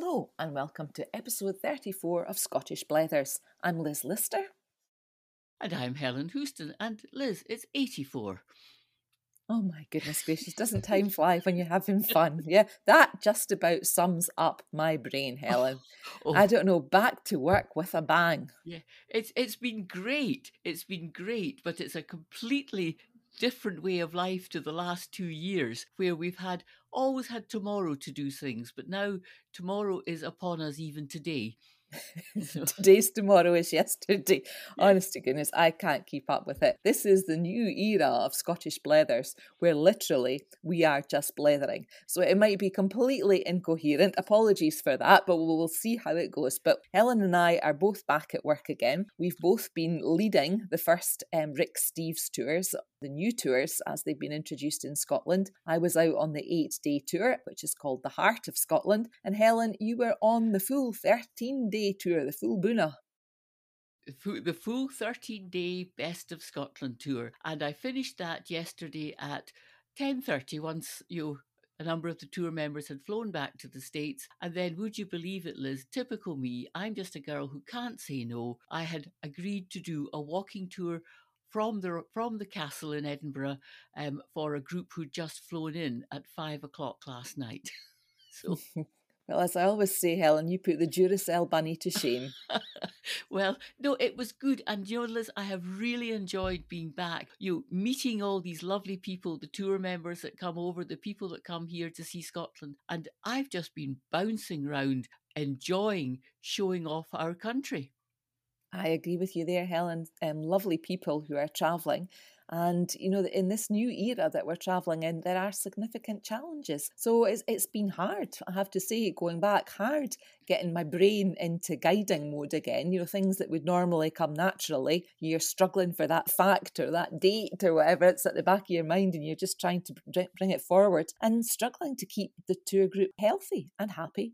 Hello, and welcome to episode 34 of Scottish Blethers. I'm Liz Lister. And I'm Helen Houston. And Liz, it's 84. Oh my goodness gracious, doesn't time fly when you're having fun? Yeah, that just about sums up my brain, Helen. Oh. I don't know, back to work with a bang. Yeah, it's it's been great. It's been great, but it's a completely different way of life to the last two years where we've had always had tomorrow to do things, but now tomorrow is upon us even today. Today's tomorrow is yesterday. Honest to goodness, I can't keep up with it. This is the new era of Scottish blethers where literally we are just blethering. So it might be completely incoherent. Apologies for that, but we'll see how it goes. But Helen and I are both back at work again. We've both been leading the first um, Rick Steves tours, the new tours as they've been introduced in Scotland. I was out on the eight day tour, which is called the Heart of Scotland. And Helen, you were on the full 13 day day tour, the full Buna. The full 13 day Best of Scotland tour. And I finished that yesterday at 10.30 once you a number of the tour members had flown back to the States. And then, would you believe it, Liz? Typical me, I'm just a girl who can't say no. I had agreed to do a walking tour from the from the castle in Edinburgh um, for a group who'd just flown in at five o'clock last night. so well, as I always say, Helen, you put the Duracell bunny to shame. well, no, it was good. And you know, Liz, I have really enjoyed being back. You know, meeting all these lovely people, the tour members that come over, the people that come here to see Scotland. And I've just been bouncing around, enjoying showing off our country. I agree with you there, Helen. Um, lovely people who are travelling. And, you know, in this new era that we're travelling in, there are significant challenges. So it's, it's been hard, I have to say, going back, hard getting my brain into guiding mode again. You know, things that would normally come naturally. You're struggling for that fact or that date or whatever it's at the back of your mind, and you're just trying to bring it forward and struggling to keep the tour group healthy and happy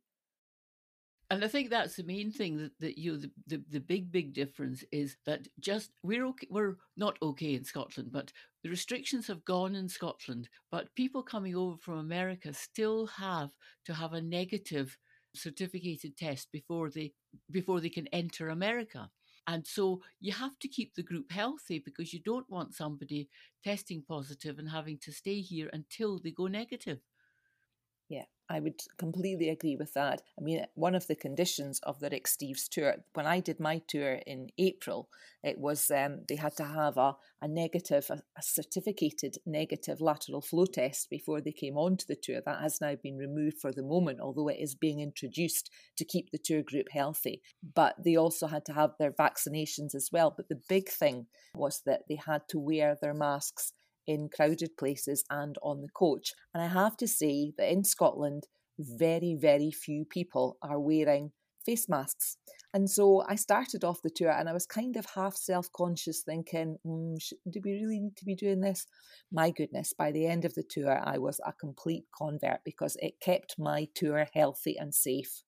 and I think that's the main thing that, that you know, the, the, the big big difference is that just we're okay we're not okay in Scotland, but the restrictions have gone in Scotland, but people coming over from America still have to have a negative certificated test before they before they can enter America. And so you have to keep the group healthy because you don't want somebody testing positive and having to stay here until they go negative. I would completely agree with that. I mean, one of the conditions of the Rick Steves tour, when I did my tour in April, it was um, they had to have a, a negative, a, a certificated negative lateral flow test before they came onto the tour. That has now been removed for the moment, although it is being introduced to keep the tour group healthy. But they also had to have their vaccinations as well. But the big thing was that they had to wear their masks in crowded places and on the coach. And I have to say that in Scotland, very, very few people are wearing face masks. And so I started off the tour and I was kind of half self conscious, thinking, mm, do we really need to be doing this? My goodness, by the end of the tour, I was a complete convert because it kept my tour healthy and safe.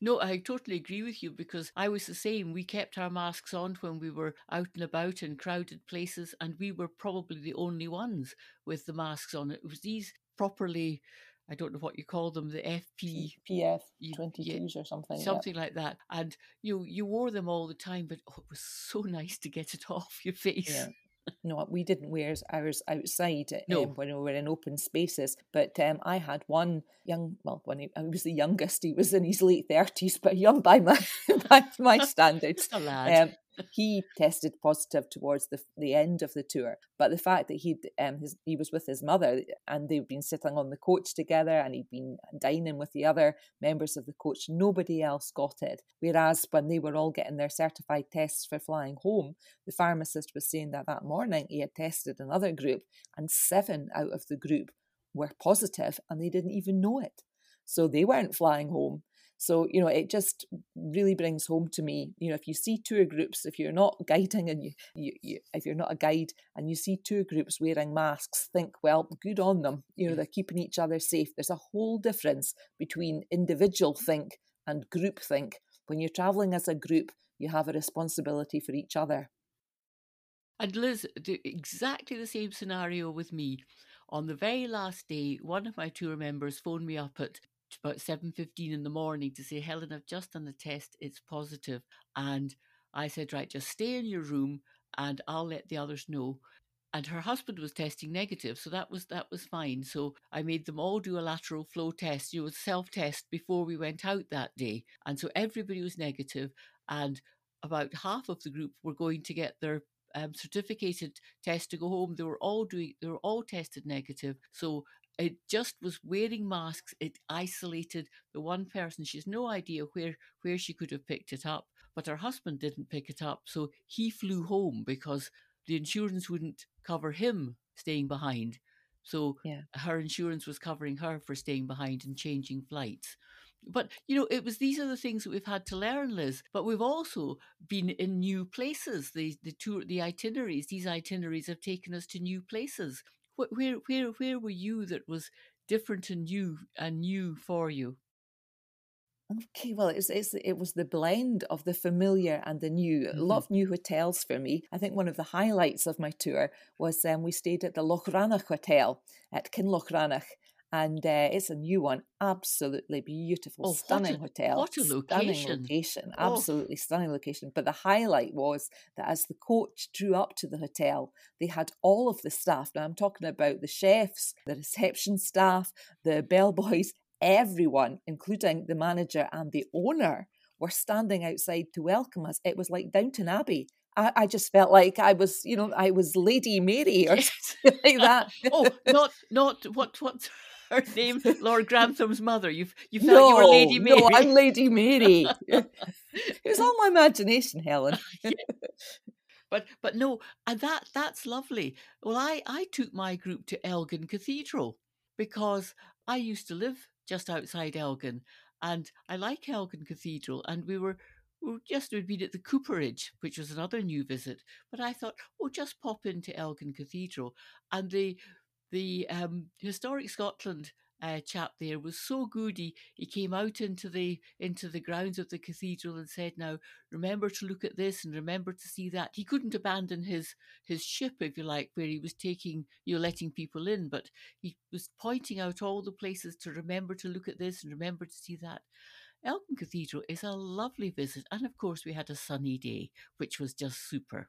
No, I totally agree with you because I was the same. We kept our masks on when we were out and about in crowded places, and we were probably the only ones with the masks on. It was these properly, I don't know what you call them, the FP PF twenty twos yeah, or something, something like that. And you you wore them all the time, but oh, it was so nice to get it off your face. Yeah no, we didn't wear ours outside no. um, when we were in open spaces. But um, I had one young, well, when he, I was the youngest, he was in his late thirties, but young by my by my standards. Um, he tested positive towards the the end of the tour. But the fact that he um his, he was with his mother and they've been sitting on the coach together and he'd been dining with the other members of the coach, nobody else got it. Whereas when they were all getting their certified tests for flying home, the pharmacist was saying that that morning he had tested another group and seven out of the group were positive and they didn't even know it. So they weren't flying home. So, you know, it just really brings home to me, you know, if you see tour groups, if you're not guiding and you, you, you if you're not a guide and you see tour groups wearing masks, think, well, good on them. You know, mm. they're keeping each other safe. There's a whole difference between individual think and group think. When you're traveling as a group, you have a responsibility for each other. And Liz, exactly the same scenario with me. On the very last day, one of my tour members phoned me up at about 7.15 in the morning to say, Helen, I've just done the test. It's positive. And I said, right, just stay in your room and I'll let the others know. And her husband was testing negative, so that was that was fine. So I made them all do a lateral flow test, you know, self test before we went out that day. And so everybody was negative, and about half of the group were going to get their um, certificated test to go home. They were all doing, they were all tested negative. So it just was wearing masks. It isolated the one person. She has no idea where where she could have picked it up but her husband didn't pick it up. So he flew home because the insurance wouldn't cover him staying behind. So yeah. her insurance was covering her for staying behind and changing flights. But you know, it was these are the things that we've had to learn, Liz. But we've also been in new places. The the tour, the itineraries. These itineraries have taken us to new places. Where where where were you that was different and new and new for you? Okay, well, it's, it's it was the blend of the familiar and the new. Mm-hmm. A lot of new hotels for me. I think one of the highlights of my tour was um, we stayed at the Loch Rannoch Hotel at Kinloch Rannoch, and uh, it's a new one. Absolutely beautiful, oh, stunning what a, hotel. What a location! Stunning location, oh. absolutely stunning location. But the highlight was that as the coach drew up to the hotel, they had all of the staff. Now I'm talking about the chefs, the reception staff, the bellboys, everyone, including the manager and the owner, were standing outside to welcome us. It was like Downton Abbey. I, just felt like I was, you know, I was Lady Mary or something like that. oh, not not what what's her name? Lord Grantham's mother. You you felt no, you were Lady Mary. No, I'm Lady Mary. it was all my imagination, Helen. yeah. But but no, and that that's lovely. Well, I I took my group to Elgin Cathedral because I used to live just outside Elgin. And I like Elgin Cathedral, and we were we just we'd been at the Cooperage, which was another new visit. But I thought, oh, just pop into Elgin Cathedral, and the the um, historic Scotland uh, chap there was so good. He, came out into the into the grounds of the cathedral and said, "Now remember to look at this and remember to see that." He couldn't abandon his his ship, if you like, where he was taking you letting people in, but he was pointing out all the places to remember to look at this and remember to see that. Elgin Cathedral is a lovely visit, and of course we had a sunny day, which was just super.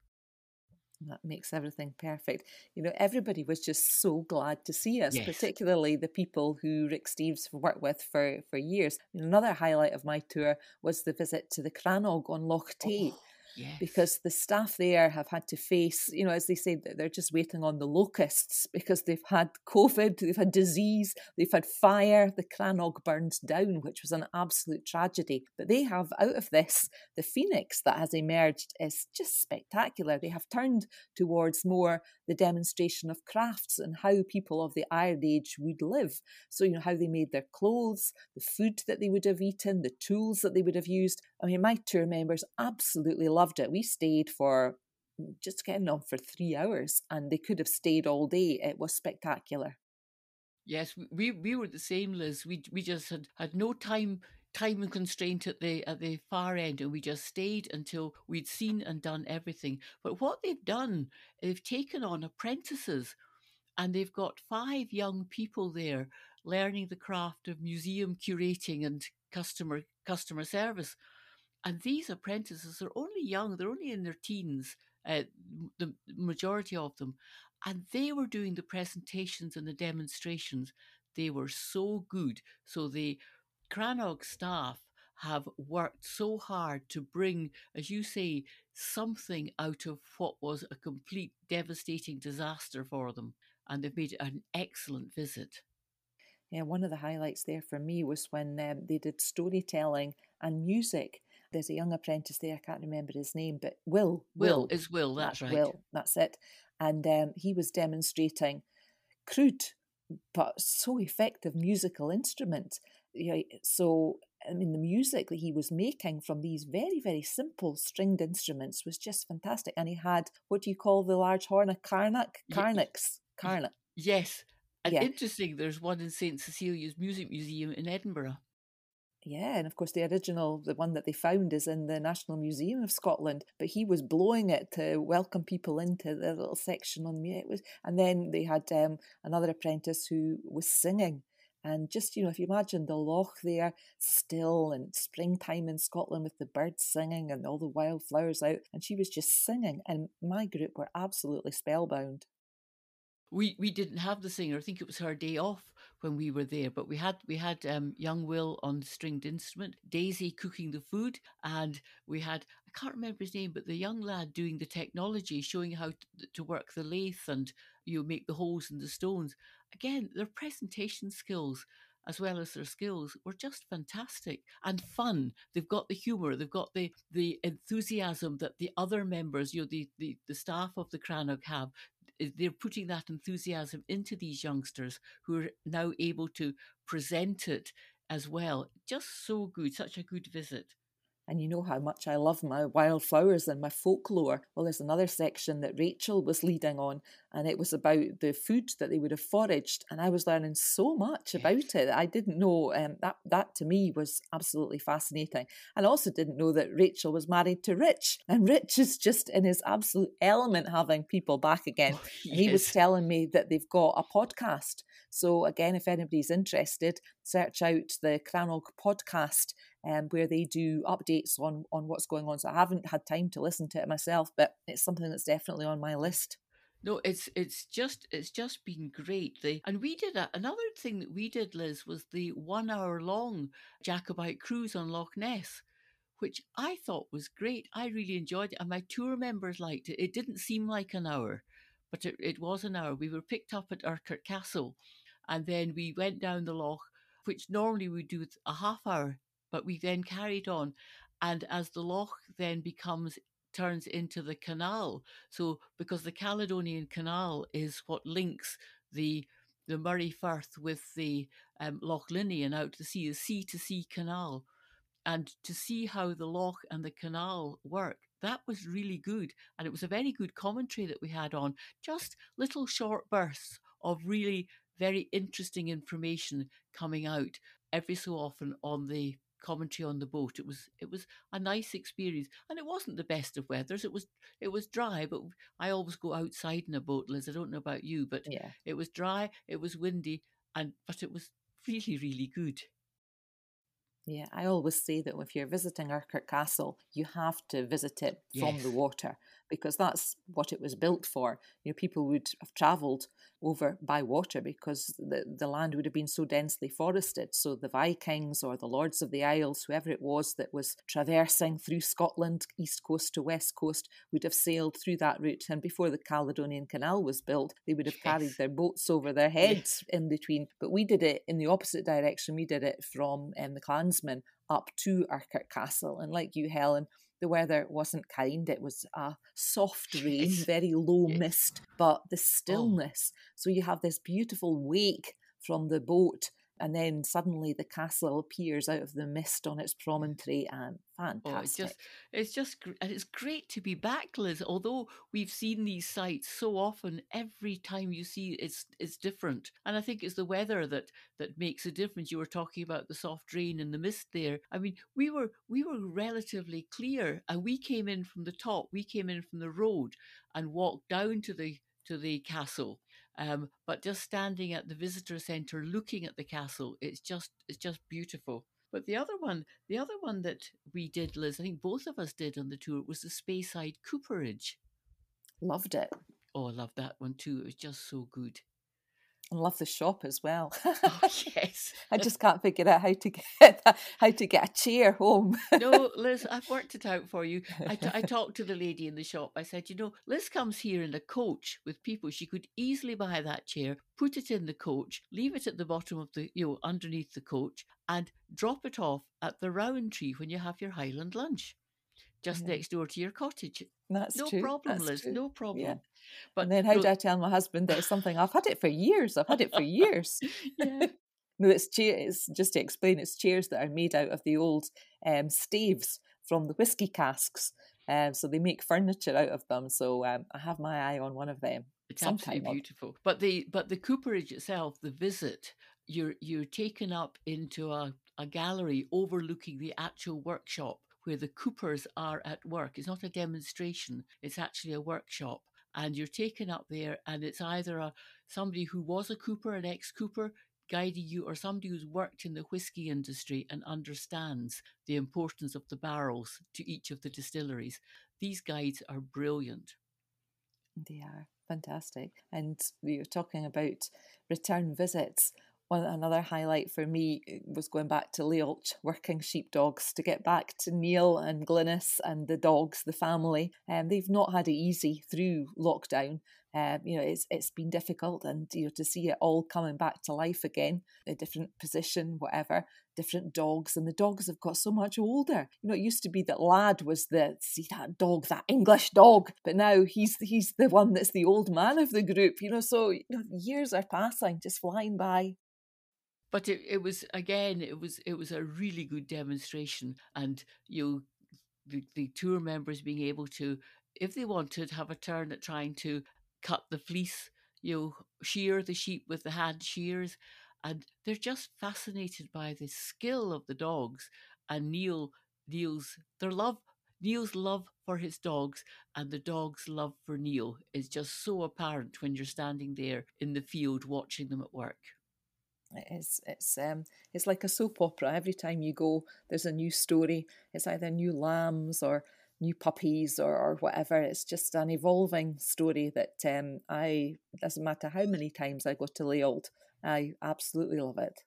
That makes everything perfect. You know, everybody was just so glad to see us, yes. particularly the people who Rick Steves worked with for, for years. Another highlight of my tour was the visit to the Crannog on Loch Tay. Oh Yes. Because the staff there have had to face, you know, as they say, they're just waiting on the locusts because they've had COVID, they've had disease, they've had fire. The Crannog burned down, which was an absolute tragedy. But they have, out of this, the phoenix that has emerged is just spectacular. They have turned towards more the demonstration of crafts and how people of the Iron Age would live. So, you know, how they made their clothes, the food that they would have eaten, the tools that they would have used. I mean, my tour members absolutely loved it. We stayed for mm, just getting on for three hours and they could have stayed all day. It was spectacular. Yes, we, we were the same, Liz. We we just had, had no time time and constraint at the at the far end and we just stayed until we'd seen and done everything. But what they've done, they've taken on apprentices and they've got five young people there learning the craft of museum curating and customer customer service. And these apprentices are only young, they're only in their teens, uh, the majority of them. And they were doing the presentations and the demonstrations. They were so good. So the Crannog staff have worked so hard to bring, as you say, something out of what was a complete devastating disaster for them. And they've made an excellent visit. Yeah, one of the highlights there for me was when um, they did storytelling and music there's a young apprentice there, I can't remember his name, but Will. Will, Will is Will, that's, right. Will, that's it. And um, he was demonstrating crude but so effective musical instrument. Yeah, so I mean, the music that he was making from these very, very simple stringed instruments was just fantastic. And he had what do you call the large horn? A carnyx, carnacs, carnyx. Yes, and yeah. interesting. There's one in Saint Cecilia's Music Museum in Edinburgh. Yeah, and of course the original, the one that they found, is in the National Museum of Scotland. But he was blowing it to welcome people into the little section on me. It was, and then they had um, another apprentice who was singing, And just, you know, if you imagine the loch there still and springtime in Scotland with the birds singing and all the wildflowers out, and she was just singing, and my group were absolutely spellbound. We we didn't have the singer. I think it was her day off when we were there, but we had we had um, young Will on the stringed instrument, Daisy cooking the food, and we had I can't remember his name, but the young lad doing the technology, showing how to, to work the lathe and you know, make the holes in the stones. Again, their presentation skills as well as their skills were just fantastic and fun. They've got the humour, they've got the the enthusiasm that the other members, you know, the the, the staff of the Crannog have they're putting that enthusiasm into these youngsters who are now able to present it as well. Just so good, such a good visit. And you know how much I love my wildflowers and my folklore. Well, there's another section that Rachel was leading on, and it was about the food that they would have foraged. And I was learning so much about it. I didn't know um, that. That to me was absolutely fascinating. And I also didn't know that Rachel was married to Rich, and Rich is just in his absolute element having people back again. Oh, yes. He was telling me that they've got a podcast. So again, if anybody's interested, search out the Crannog podcast um, where they do updates on on what's going on. So I haven't had time to listen to it myself, but it's something that's definitely on my list. No, it's it's just it's just been great. The and we did a, another thing that we did, Liz, was the one hour long Jacobite cruise on Loch Ness, which I thought was great. I really enjoyed it, and my tour members liked it. It didn't seem like an hour, but it, it was an hour. We were picked up at Urquhart Castle, and then we went down the loch, which normally we do a half hour but we then carried on. And as the loch then becomes turns into the canal, so because the Caledonian Canal is what links the the Moray Firth with the um, Loch and out to sea, a sea to sea canal, and to see how the loch and the canal work, that was really good. And it was a very good commentary that we had on, just little short bursts of really very interesting information coming out every so often on the commentary on the boat. It was it was a nice experience, and it wasn't the best of weathers. It was it was dry, but I always go outside in a boat, Liz. I don't know about you, but yeah. it was dry, it was windy, and but it was really really good. Yeah, I always say that if you're visiting Urquhart Castle, you have to visit it from the water because that's what it was built for. You know, people would have travelled over by water because the, the land would have been so densely forested. So the Vikings or the Lords of the Isles, whoever it was that was traversing through Scotland, east coast to west coast, would have sailed through that route. And before the Caledonian Canal was built, they would have yes. carried their boats over their heads yes. in between. But we did it in the opposite direction. We did it from um, the Clansman up to Urquhart Castle. And like you, Helen, the weather wasn't kind. It was a soft rain, very low mist, but the oh. stillness. Oh. So you have this beautiful wake from the boat and then suddenly the castle appears out of the mist on its promontory and fantastic. Oh, it's just, it's just, and it's great to be back, Liz. Although we've seen these sites so often, every time you see it's it's different, and I think it's the weather that that makes a difference. You were talking about the soft rain and the mist there. I mean, we were we were relatively clear, and we came in from the top. We came in from the road and walked down to the to the castle um, but just standing at the visitor centre, looking at the castle, it's just it's just beautiful. But the other one, the other one that we did, Liz, I think both of us did on the tour, was the Speyside Cooperage. Loved it. Oh, I love that one too. It was just so good. I love the shop as well. oh, yes. I just can't figure out how to get how to get a chair home. no, Liz, I've worked it out for you. I, t- I talked to the lady in the shop. I said, you know, Liz comes here in a coach with people. She could easily buy that chair, put it in the coach, leave it at the bottom of the, you know, underneath the coach, and drop it off at the Rowntree when you have your Highland lunch just yeah. next door to your cottage. That's no true. problem, That's Liz. True. No problem. Yeah. But and then how do I tell my husband that it's something I've had it for years? I've had it for years. yeah. no, it's chairs. Just to explain, it's chairs that are made out of the old um, staves from the whiskey casks. Um, so they make furniture out of them. So um, I have my eye on one of them. It's absolutely beautiful. But the but the cooperage itself, the visit, you're you're taken up into a, a gallery overlooking the actual workshop where the coopers are at work. It's not a demonstration, it's actually a workshop. And you're taken up there, and it's either a somebody who was a cooper, an ex cooper, guiding you or somebody who's worked in the whisky industry and understands the importance of the barrels to each of the distilleries. These guides are brilliant. They are fantastic. And were talking about return visits. One another highlight for me eh, was going back to Leault, working sheepdogs to get back to Neil and Glynis and the dogs, the family. And um, they've not had it easy through lockdown. Um, you know, it's it's been difficult, and you know to see it all coming back to life again, a different position, whatever, different dogs, and the dogs have got so much older. You know, it used to be that Lad was the see that dog, that English dog, but now he's he's the one that's the old man of the group. You know, so you know, years are passing, just flying by but it, it was again it was it was a really good demonstration and you the, the tour members being able to if they wanted have a turn at trying to cut the fleece you know shear the sheep with the hand shears and they're just fascinated by the skill of the dogs and neil neil's their love neil's love for his dogs and the dog's love for neil is just so apparent when you're standing there in the field watching them at work it's it's um it's like a soap opera. Every time you go, there's a new story. It's either new lambs or new puppies or, or whatever. It's just an evolving story that um I doesn't matter how many times I go to Leault, I absolutely love it.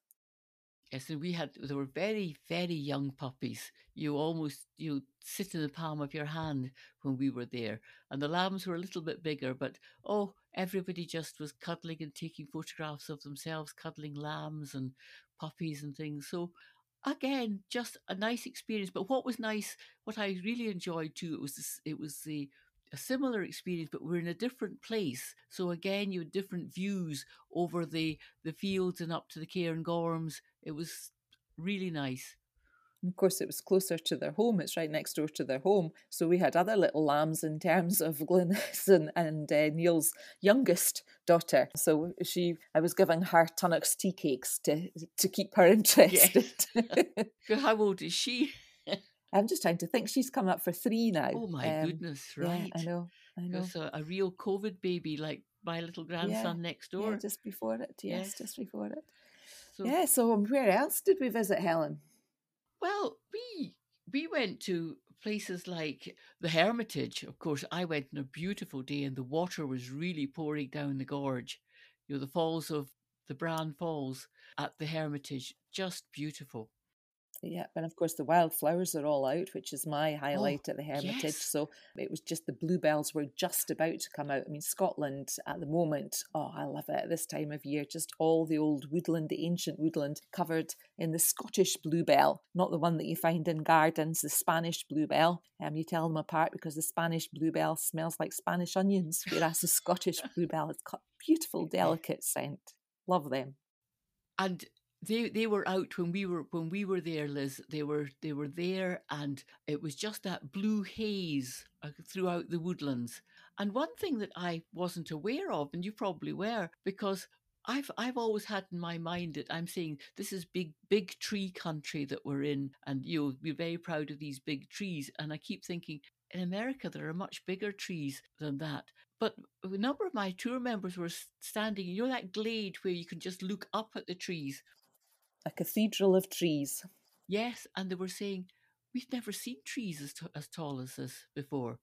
Yes, and we had there were very very young puppies. You almost you sit in the palm of your hand when we were there, and the lambs were a little bit bigger. But oh, everybody just was cuddling and taking photographs of themselves cuddling lambs and puppies and things. So again, just a nice experience. But what was nice, what I really enjoyed too, it was this, it was the a similar experience, but we're in a different place. So again, you had different views over the the fields and up to the Cairngorms. It was really nice. Of course, it was closer to their home. It's right next door to their home. So we had other little lambs in terms of Glynis and, and uh, Neil's youngest daughter. So she, I was giving her Tunnocks tea cakes to to keep her interested. Yes. How old is she? I'm just trying to think. She's come up for three now. Oh my um, goodness! Right. Yeah, I know. I know. A, a, real COVID baby, like my little grandson yeah, next door. Yeah, just before it. Yes, yes. just before it. So, yeah. So um, where else did we visit, Helen? Well, we we went to places like the Hermitage. Of course, I went on a beautiful day, and the water was really pouring down the gorge. You know, the falls of the Bran Falls at the Hermitage, just beautiful. Yeah, and of course the wildflowers are all out, which is my oh, highlight oh, at the Hermitage. Yes. So it was just the bluebells were just about to come out. I mean, Scotland at the moment, oh, I love it at this time of year. Just all the old woodland, the ancient woodland, covered in the Scottish bluebell, not the one that you find in gardens, the Spanish bluebell. Um, you tell them apart because the Spanish bluebell smells like Spanish onions, whereas the Scottish bluebell has got beautiful, delicate scent. Love them. And they they were out when we were when we were there liz they were they were there and it was just that blue haze uh, throughout the woodlands and one thing that i wasn't aware of and you probably were because I've I've always had in my mind that I'm saying this is big big tree country that we're in, and you'll we're very proud of these big trees. And I keep thinking in America there are much bigger trees than that. But a number of my tour members were standing, you know, that glade where you can just look up at the trees a cathedral of trees. Yes, and they were saying we've never seen trees as, t- as tall as this before.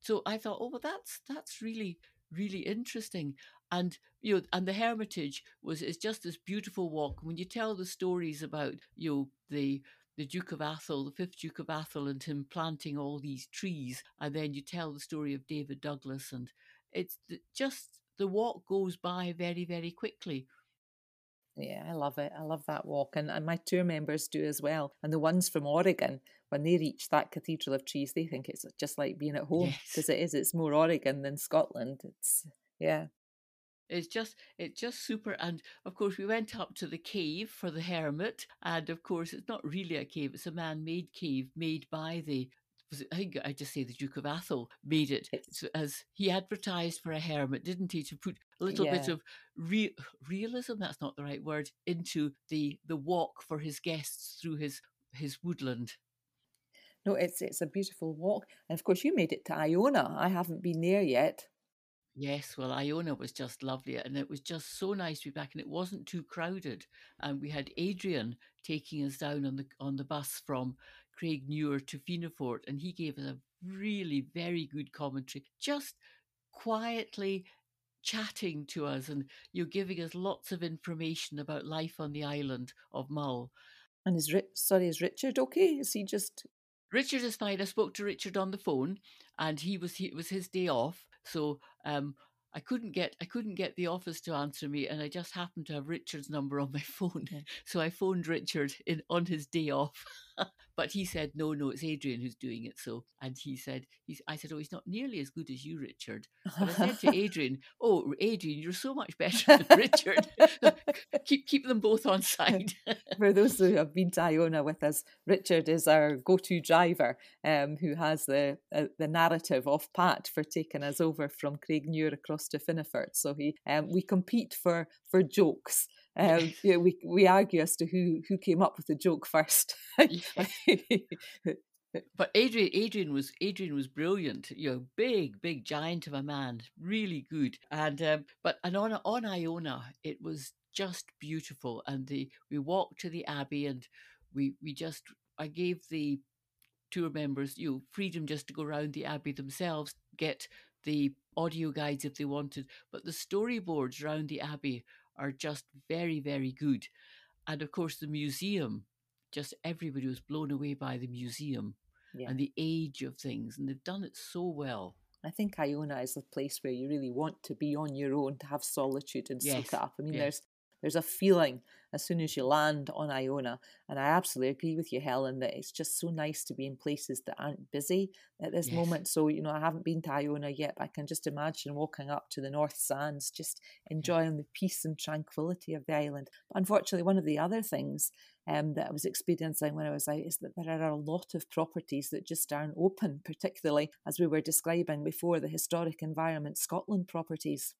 So I thought, oh, well, that's that's really really interesting. And you know, and the Hermitage was is just this beautiful walk. When you tell the stories about you know the the Duke of Atholl, the fifth Duke of Atholl, and him planting all these trees, and then you tell the story of David Douglas, and it's just the walk goes by very very quickly. Yeah, I love it. I love that walk. And, and my tour members do as well. And the ones from Oregon, when they reach that Cathedral of Trees, they think it's just like being at home because yes. it is. It's more Oregon than Scotland. It's, yeah. It's just it's just super and of course we went up to the cave for the hermit and of course it's not really a cave it's a man-made cave made by the was it, I think I just say the Duke of Atholl made it as he advertised for a hermit, didn't he, to put a little yeah. bit of re- realism. That's not the right word into the the walk for his guests through his his woodland. No, it's it's a beautiful walk, and of course you made it to Iona. I haven't been there yet. Yes, well, Iona was just lovely, and it was just so nice to be back, and it wasn't too crowded. And we had Adrian taking us down on the on the bus from Craignure to Fionnphort, and he gave us a really very good commentary, just quietly chatting to us, and you're giving us lots of information about life on the island of Mull. And is sorry, is Richard okay? Is he just Richard is fine. I spoke to Richard on the phone, and he was he, it was his day off, so um, I couldn't get I couldn't get the office to answer me, and I just happened to have Richard's number on my phone, so I phoned Richard in on his day off. but he said, "No, no, it's Adrian who's doing it." So, and he said, he's, "I said, oh, he's not nearly as good as you, Richard." But I said to Adrian, "Oh, Adrian, you're so much better than Richard. keep keep them both on side." For those who have been to Iona with us, Richard is our go-to driver, um, who has the uh, the narrative of Pat for taking us over from Craignure across to Fionnphort. So he, um, we compete for for jokes. Um, yeah, we we argue as to who who came up with the joke first. But Adrian, Adrian was Adrian was brilliant. You know, big, big giant of a man, really good. And um, but and on on Iona, it was just beautiful. And the we walked to the abbey, and we we just I gave the tour members you know freedom just to go around the abbey themselves, get the audio guides if they wanted. But the storyboards around the abbey are just very, very good. And of course, the museum just everybody was blown away by the museum Yeah. and the age of things, and they've done it so well. I think Iona is a place where you really want to be on your own to have solitude and Yes, soak it up. I mean, yes. there's there's a feeling as soon as you land on Iona, and I absolutely agree with you, Helen, that it's just so nice to be in places that aren't busy at this Yes. moment. So you know, I haven't been to Iona yet, but I can just imagine walking up to the North Sands, just enjoying the peace and tranquility of the island. But unfortunately, one of the other things um, that I was experiencing when I was out is that there are a lot of properties that just aren't open, particularly as we were describing before the historic environment Scotland properties.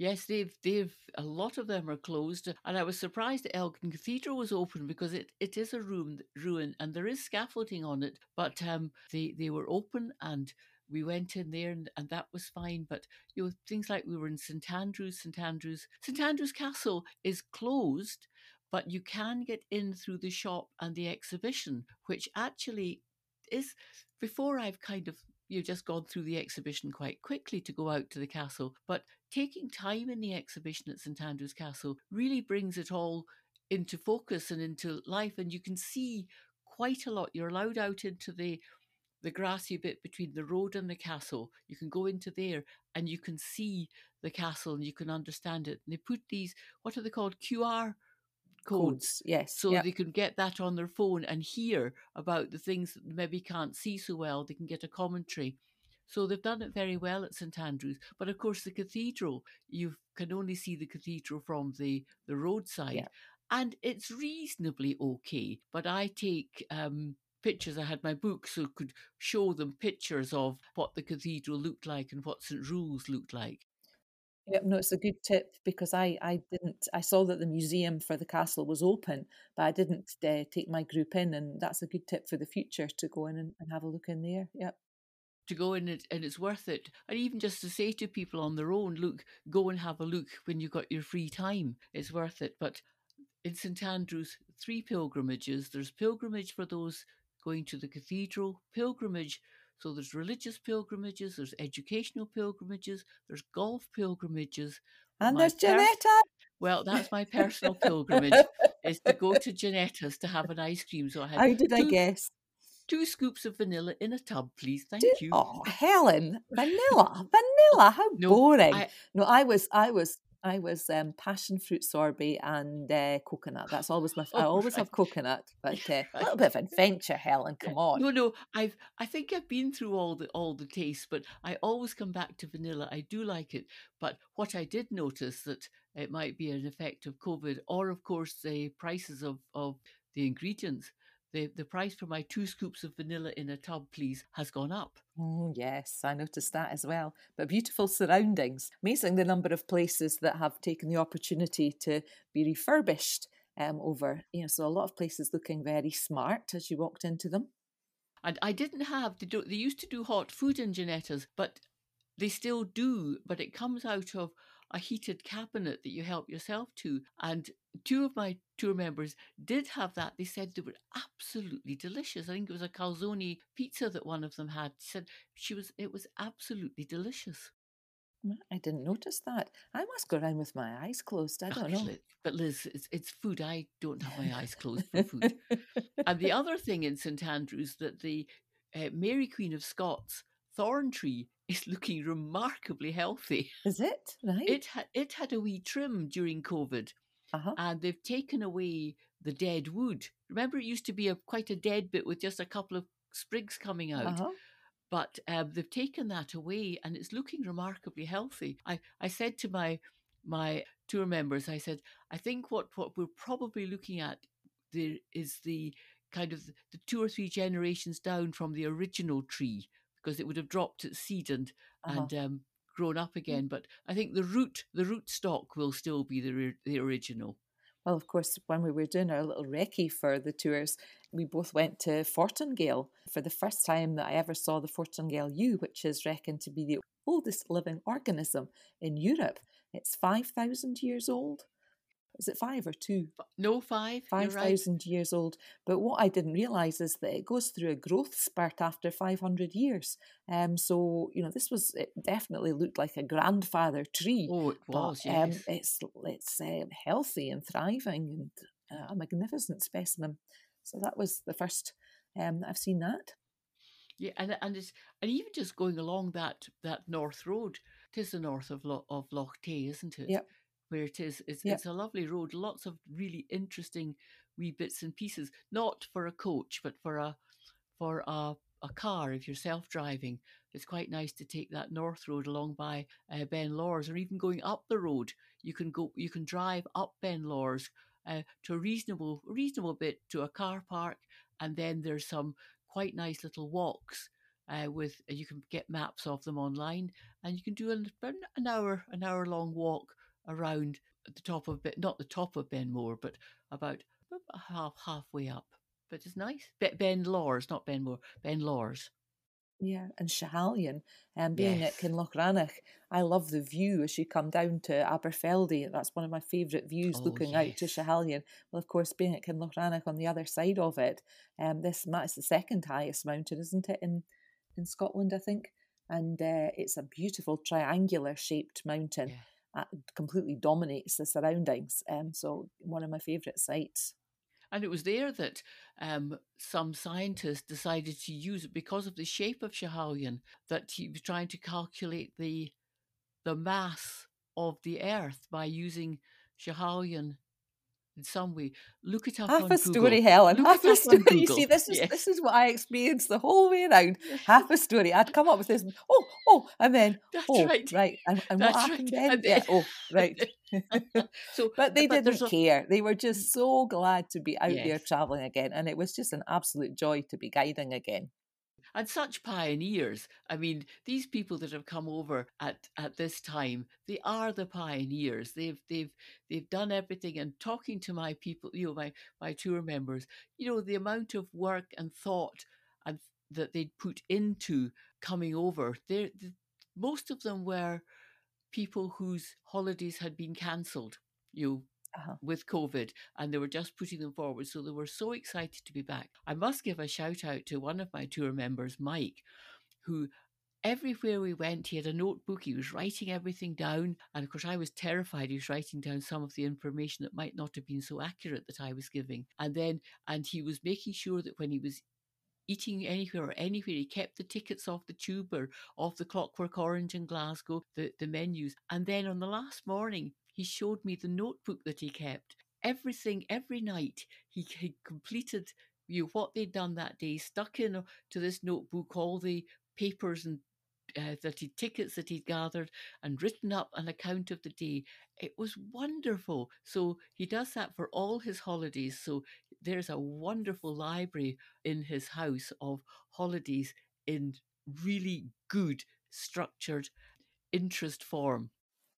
Yes, they've they've a lot of them are closed, and I was surprised that Elgin Cathedral was open because it, it is a ruin ruin and there is scaffolding on it, but um they they were open and we went in there and, and that was fine. But you know things like we were in St Andrews, St Andrews, St Andrews Castle is closed, but you can get in through the shop and the exhibition, which actually is before I've kind of you know, just gone through the exhibition quite quickly to go out to the castle, but taking time in the exhibition at St Andrews Castle really brings it all into focus and into life, and you can see quite a lot. You're allowed out into the the grassy bit between the road and the castle. You can go into there and you can see the castle and you can understand it. And they put these what are they called QR codes yes. so yep. they can get that on their phone and hear about the things that maybe can't see so well. They can get a commentary. So they've done it very well at St Andrews. But of course, the cathedral, you can only see the cathedral from the, the roadside. Yeah. And it's reasonably okay. But I take um, pictures. I had my book, so could show them pictures of what the cathedral looked like and what St Rules looked like. Yep, no, it's a good tip because I, I didn't I saw that the museum for the castle was open, but I didn't uh, take my group in, and that's a good tip for the future to go in and, and have a look in there. Yep. to go in it and it's worth it. And even just to say to people on their own, look, go and have a look when you've got your free time. It's worth it. But in St Andrews, three pilgrimages. There's pilgrimage for those going to the cathedral, pilgrimage. So there's religious pilgrimages, there's educational pilgrimages, there's golf pilgrimages. And My there's Janetta. Well, that's my personal pilgrimage is to go to Janetta's to have an ice cream. So I had How did I two, guess? two scoops of vanilla in a tub, please. Thank you. Oh, Helen, vanilla, vanilla. How No, boring. I- no, I was, I was, I was um, passion fruit sorbet and uh, coconut. That's always my. I Oh, always have coconut, but uh, a little bit of adventure, Helen. Come on. No, no, I've I think I've been through all the all the tastes, but I always come back to vanilla. I do like it, but what I did notice that it might be an effect of COVID, or of course the prices of of the ingredients. The the price for my two scoops of vanilla in a tub, please, has gone up. Oh, yes, I noticed that as well. But beautiful surroundings. Amazing the number of places that have taken the opportunity to be refurbished um, over. You know, so a lot of places looking very smart as you walked into them. And I didn't have they do they used to do hot food in Janetta's, but they still do, but it comes out of a heated cabinet that you help yourself to. And two of my tour members did have that. They said they were absolutely delicious. I think it was a calzone pizza that one of them had. She said she was it was absolutely delicious. I didn't notice that. I must go around with my eyes closed. I don't know. But Liz, it's, it's food. I don't have my eyes closed for food. and the other thing in St Andrews that the uh, Mary Queen of Scots thorn tree is looking remarkably healthy. Is it right? It had it had a wee trim during COVID, uh-huh. and they've taken away the dead wood. Remember, it used to be a quite a dead bit with just a couple of sprigs coming out. Uh-huh. But um, they've taken that away, and it's looking remarkably healthy. I, I said to my my tour members, I said, I think what, what we're probably looking at there is the kind of the two or three generations down from the original tree because it would have dropped its seed and uh-huh. and um, grown up mm. again. But I think the root the root stock will still be the the original. Well, of course, when we were doing our little recce for the tours, we both went to Fortingall for the first time that I ever saw the Fortingall yew, which is reckoned to be the oldest living organism in Europe. It's 5,000 years old is it five or two? No, five. Five thousand right. years old. But what I didn't realise is that it goes through a growth spurt after five hundred years. Um, so you know, this was it definitely looked like a grandfather tree. Oh, it was. But, um, yes. Um, it's it's uh, healthy and thriving and uh, a magnificent specimen. So that was the first um, I've seen that. Yeah, and and it's and even just going along that that north road, it is the north of Lo- of Loch Tay, isn't it? Yep where it is. It's, yep. it's a lovely road, lots of really interesting wee bits and pieces. Not for a coach, but for a for a, a car if you're self driving. It's quite nice to take that north road along by uh, Ben Lawers, or even going up the road. You can go, you can drive up Ben Lawers uh, to a reasonable reasonable bit to a car park, and then there's some quite nice little walks. Uh, with you can get maps of them online, and you can do an, an hour an hour long walk around the top of not the top of Benmore, but about half halfway up. But it's nice. Ben Lawers, not Benmore, Ben Lawers. Yeah, and Schiehallion, and um, being yes. at Kinloch Rannoch, I love the view as you come down to Aberfeldy. That's one of my favourite views, oh, looking yes. out to Schiehallion. Well, of course, being at Kinloch Rannoch on the other side of it, um, this is the second highest mountain, isn't it, in in Scotland? I think, and uh, it's a beautiful triangular shaped mountain. Yeah completely dominates the surroundings. Um, so one of my favourite sites. And it was there that um, some scientists decided to use it because of the shape of Schiehallion, that he was trying to calculate the the mass of the Earth by using Schiehallion in some way. Look it up. Half a story, Helen. Look Half a story. You see, this is yes. this is what I experienced the whole way around. Half a story. I'd come up with this. Oh, oh, and then That's oh, right. right. And, and what happened right. then? Yeah. Oh, right. so, but they but didn't care. They were just mm. so glad to be out yes. there traveling again, and it was just an absolute joy to be guiding again and such pioneers. I mean, these people that have come over at, at this time, they are the pioneers. They've they've they've done everything. And talking to my people, you know, my my tour members, you know, the amount of work and thought and that they'd put into coming over. They most of them were people whose holidays had been cancelled. You uh-huh. with COVID and they were just putting them forward. So they were so excited to be back. I must give a shout out to one of my tour members, Mike, who everywhere we went, he had a notebook. He was writing everything down. And of course, I was terrified. He was writing down some of the information that might not have been so accurate that I was giving. And then, and he was making sure that when he was eating anywhere or anywhere. He kept the tickets off the tube or off the Clockwork Orange in Glasgow, the, the menus. And then on the last morning, he showed me the notebook that he kept. Everything, every night, he, he completed you know, what they'd done that day, stuck in uh, to this notebook all the papers and uh, that he tickets that he'd gathered and written up an account of the day. It was wonderful. So he does that for all his holidays. So there's a wonderful library in his house of holidays in really good, structured interest form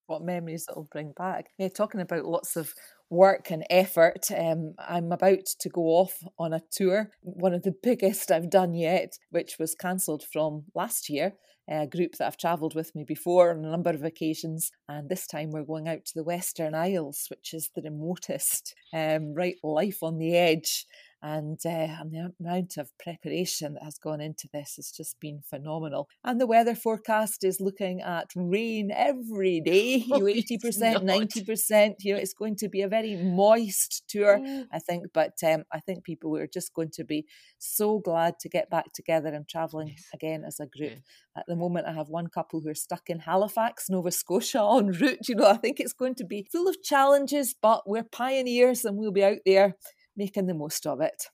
what memories it'll bring back. Yeah, talking about lots of work and effort. Um, I'm about to go off on a tour, one of the biggest I've done yet, which was cancelled from last year. A group that I've travelled with me before on a number of occasions, and this time we're going out to the Western Isles, which is the remotest, um, right life on the edge and, uh, and the amount of preparation that has gone into this has just been phenomenal. And the weather forecast is looking at rain every day, you eighty percent, ninety percent. You know, it's going to be a very moist tour, oh. I think. But um, I think people are just going to be so glad to get back together and travelling yes. again as a group. At the moment, I have one couple who are stuck in Halifax, Nova Scotia, en route. You know, I think it's going to be full of challenges, but we're pioneers and we'll be out there making the most of it.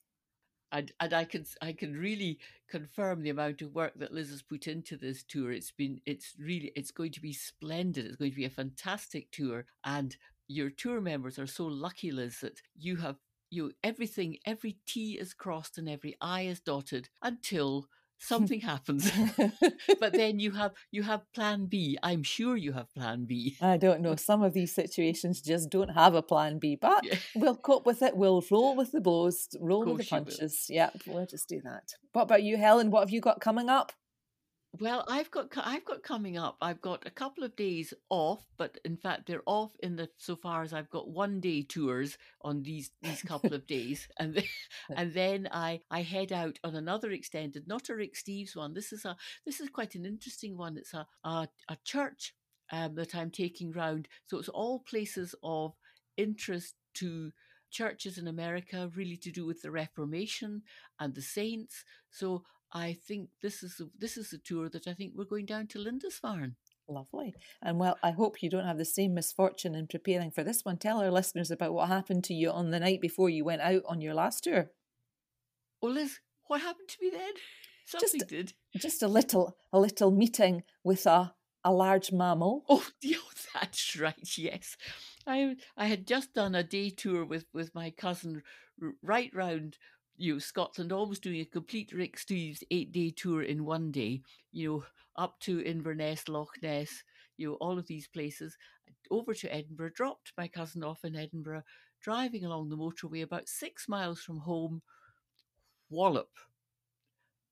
And and I can I can really confirm the amount of work that Liz has put into this tour. It's been it's really it's going to be splendid. It's going to be a fantastic tour, and your tour members are so lucky, Liz, that you have you everything every T is crossed and every I is dotted until something happens. But then you have you have plan b. I'm sure you have plan b. I don't know. Some of these situations just don't have a plan b but yeah. we'll cope with it. We'll roll with the blows roll with the punches. Yeah we'll just do that. What about you helen? What have you got coming up well, I've got I've got coming up. I've got a couple of days off, but in fact they're off in the so far as I've got one day tours on these these couple of days, and then, and then I I head out on another extended, not a Rick Steves one. This is a this is quite an interesting one. It's a a, a church um, that I'm taking round. So it's all places of interest to churches in America, really to do with the Reformation and the saints. So I think this is a, this is a tour that I think we're going down to Lindisfarne. Lovely. And well, I hope you don't have the same misfortune in preparing for this one. Tell our listeners about what happened to you on the night before you went out on your last tour. Well, Liz, what happened to me then? Something just, did. Just a little, a little meeting with a a large mammal. Oh, that's right. Yes, I I had just done a day tour with with my cousin right round you know, Scotland always doing a complete Rick Steves eight day tour in one day, you know, up to Inverness, Loch Ness, you know, all of these places, over to Edinburgh, dropped my cousin off in Edinburgh, driving along the motorway about six miles from home, wallop,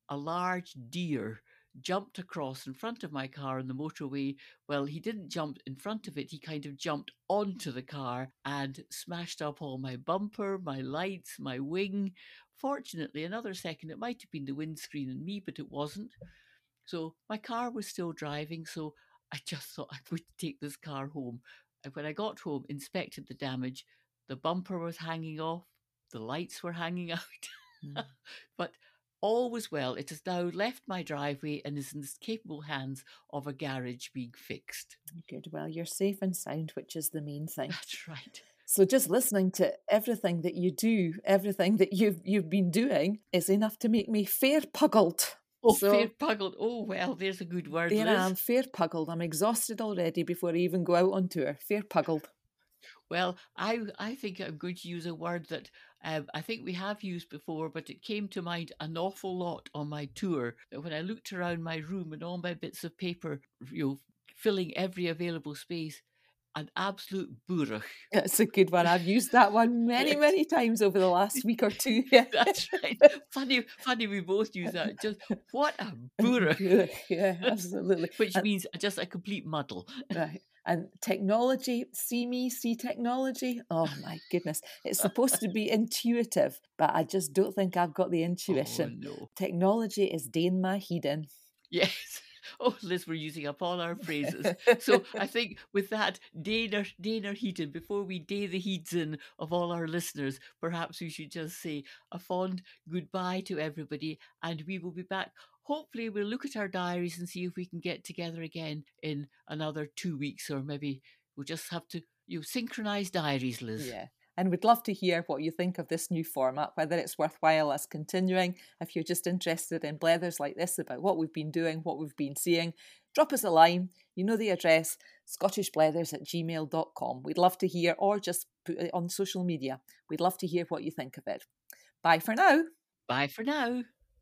a large deer jumped across in front of my car on the motorway. Well, he didn't jump in front of it, he kind of jumped onto the car and smashed up all my bumper, my lights, my wing. Fortunately, another second, it might have been the windscreen and me, but it wasn't. So my car was still driving, so I just thought I would take this car home. And when I got home, inspected the damage. The bumper was hanging off, the lights were hanging out. Mm. but all was well. It has now left my driveway and is in the capable hands of a garage being fixed. Oh, good. Well, you're safe and sound, which is the main thing. That's right. So just listening to everything that you do, everything that you've you've been doing, is enough to make me fair puggled. Oh, so, fair puggled. Oh well, there's a good word. There Liz. I am, fair puggled. I'm exhausted already before I even go out on tour. Fair puggled. Well, I I think I'm going to use a word that um, I think we have used before, but it came to mind an awful lot on my tour. That when I looked around my room and all my bits of paper, you know, filling every available space, an absolute burach. That's a good one. I've used that one many, many times over the last week or two. That's right. Funny, funny. We both use that. Just what a burach. yeah, absolutely. Which and, means just a complete muddle. Right. And technology, see me, see technology. Oh my goodness. It's supposed to be intuitive, but I just don't think I've got the oh, intuition. Oh, no. Technology is Dane my heeding. Yes. Oh, Liz, we're using up all our phrases. so I think with that, Dana, Dana Heaton, before we day the heats in of all our listeners, perhaps we should just say a fond goodbye to everybody and we will be back. Hopefully, we'll look at our diaries and see if we can get together again in another two weeks, or maybe we'll just have to you know, synchronize diaries, Liz. Yeah and we'd love to hear what you think of this new format, whether it's worthwhile us continuing. If you're just interested in blethers like this about what we've been doing, what we've been seeing, drop us a line. You know the address, scottishblethers at gmail.com. We'd love to hear, or just put it on social media. We'd love to hear what you think of it. Bye for now. Bye for now.